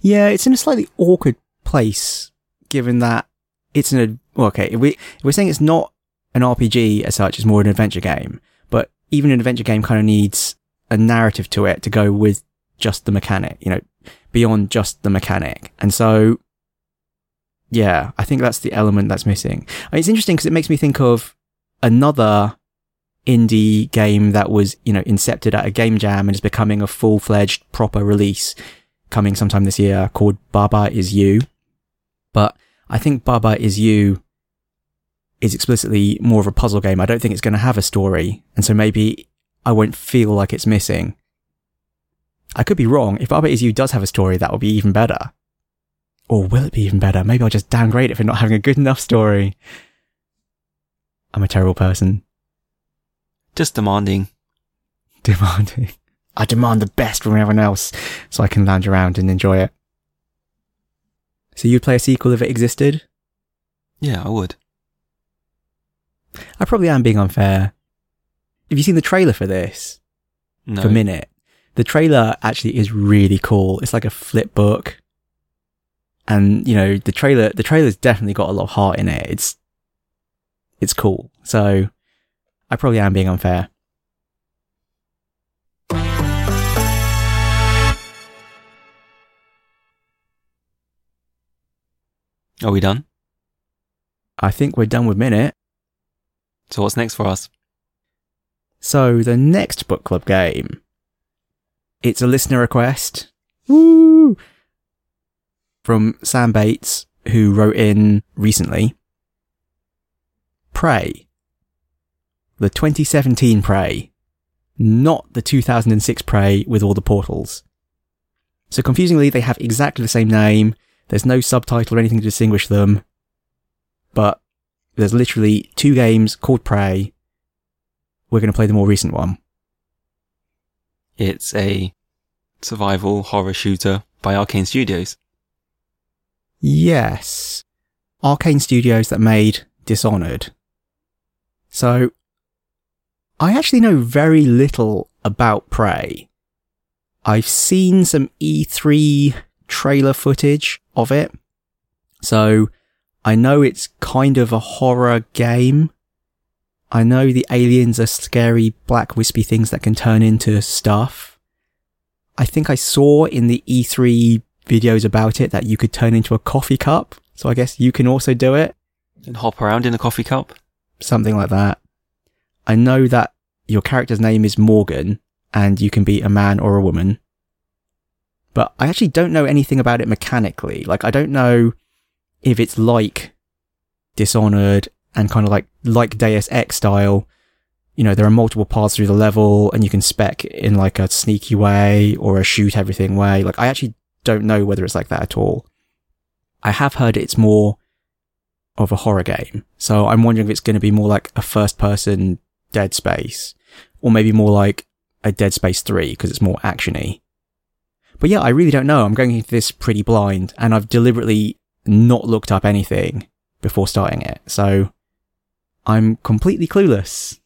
Yeah, it's in a slightly awkward place given that it's an, okay, if, we, if we're saying it's not an RPG as such, it's more an adventure game, but even an adventure game kind of needs a narrative to it to go with just the mechanic, you know, beyond just the mechanic. And so, yeah, I think that's the element that's missing. I mean, it's interesting because it makes me think of another indie game that was, you know, incepted at a game jam and is becoming a full-fledged proper release coming sometime this year called Baba Is You. But I think Baba Is You is explicitly more of a puzzle game. I don't think it's going to have a story. And so maybe I won't feel like it's missing. I could be wrong. If Baba Is You does have a story, that will be even better. Or will it be even better? Maybe I'll just downgrade it for not having a good enough story. I'm a terrible person. Just demanding. <laughs> Demanding. I demand the best from everyone else so I can lounge around and enjoy it. So you'd play a sequel if it existed? Yeah, I would. I probably am being unfair. Have you seen the trailer for this? No. For Minit? The trailer actually is really cool. It's like a flip book. And, you know, the trailer, the trailer's definitely got a lot of heart in it. It's, it's cool. So I probably am being unfair. Are we done? I think we're done with Minit. So, what's next for us? So, the next book club game. It's a listener request. Woo! From Sam Bates, who wrote in recently Prey. The 2017 Prey. Not the 2006 Prey with all the portals. So confusingly, they have exactly the same name. There's no subtitle or anything to distinguish them. But there's literally two games called Prey. We're going to play the more recent one. It's a survival horror shooter by Arkane Studios. Yes. Arkane Studios that made Dishonored. So, I actually know very little about Prey. I've seen some E3 trailer footage of it. So, I know it's kind of a horror game. I know the aliens are scary black wispy things that can turn into stuff. I think I saw in the E3 videos about it that you could turn into a coffee cup. So I guess you can also do it. And hop around in a coffee cup. Something like that. I know that your character's name is Morgan and you can be a man or a woman. But I actually don't know anything about it mechanically. Like I don't know if it's like Dishonored and kind of like, like Deus Ex style. You know, there are multiple paths through the level and you can spec in like a sneaky way or a shoot everything way. Like I actually don't know whether it's like that at all. I have heard it's more of a horror game. So I'm wondering if it's going to be more like a first person Dead Space or maybe more like a Dead Space 3 because it's more actiony. But yeah, I really don't know. I'm going into this pretty blind and I've deliberately not looked up anything before starting it. So I'm completely clueless.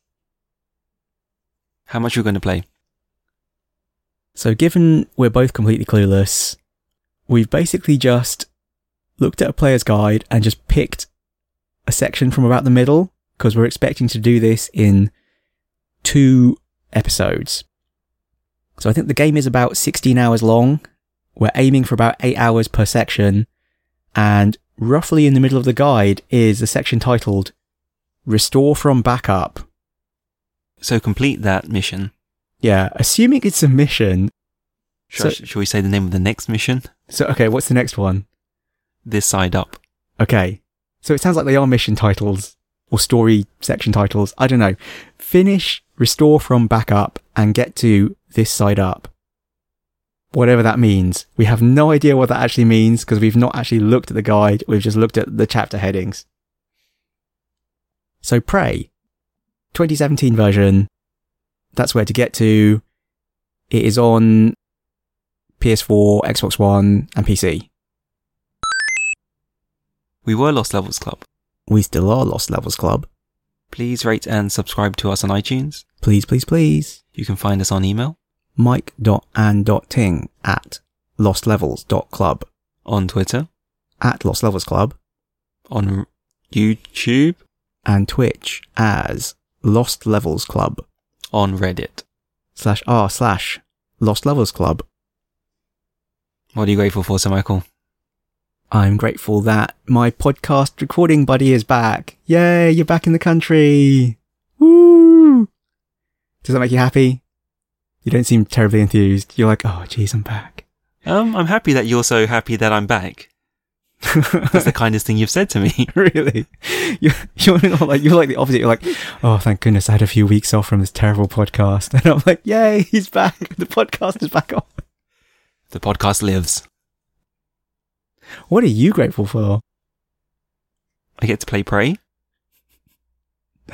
How much are you going to play? So given we're both completely clueless, we've basically just looked at a player's guide and just picked a section from about the middle because we're expecting to do this in two episodes. So I think the game is about 16 hours long. We're aiming for about eight hours per section and roughly in the middle of the guide is a section titled Restore from Backup. So complete that mission. Yeah, assuming it's a mission. Shall, So- shall we say the name of the next mission? So, okay, what's the next one? This side up. Okay. So it sounds like they are mission titles or story section titles. I don't know. Finish, restore from backup and get to this side up. Whatever that means. We have no idea what that actually means because we've not actually looked at the guide. We've just looked at the chapter headings. So Prey, 2017 version. That's where to get to. It is on PS4, Xbox One and PC. We were Lost Levels Club. We still are Lost Levels Club. Please rate and subscribe to us on iTunes. Please, please, please. You can find us on email, mike.and.ting at lostlevels.club on Twitter, at Lost Levels Club on YouTube, and Twitch as Lost Levels Club on Reddit. slash r slash Lost Levels Club. What are you grateful for, Sir Michael? I'm grateful that my podcast recording buddy is back. Yay, you're back in the country. Woo! Does that make you happy? You don't seem terribly enthused. You're like, oh, geez, I'm back. Um, I'm happy that you're so happy that I'm back. That's the <laughs> kindest thing you've said to me. <laughs> really? You're, you're not like, you're like the opposite. You're like, oh, thank goodness I had a few weeks off from this terrible podcast. <laughs> And I'm like, yay, he's back. The podcast is back on. The podcast lives. What are you grateful for? I get to play Prey.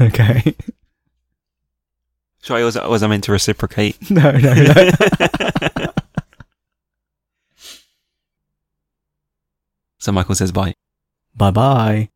Okay. Sorry, was, was I meant to reciprocate? <laughs> No, no, no. <laughs> so Michael says bye. bye bye.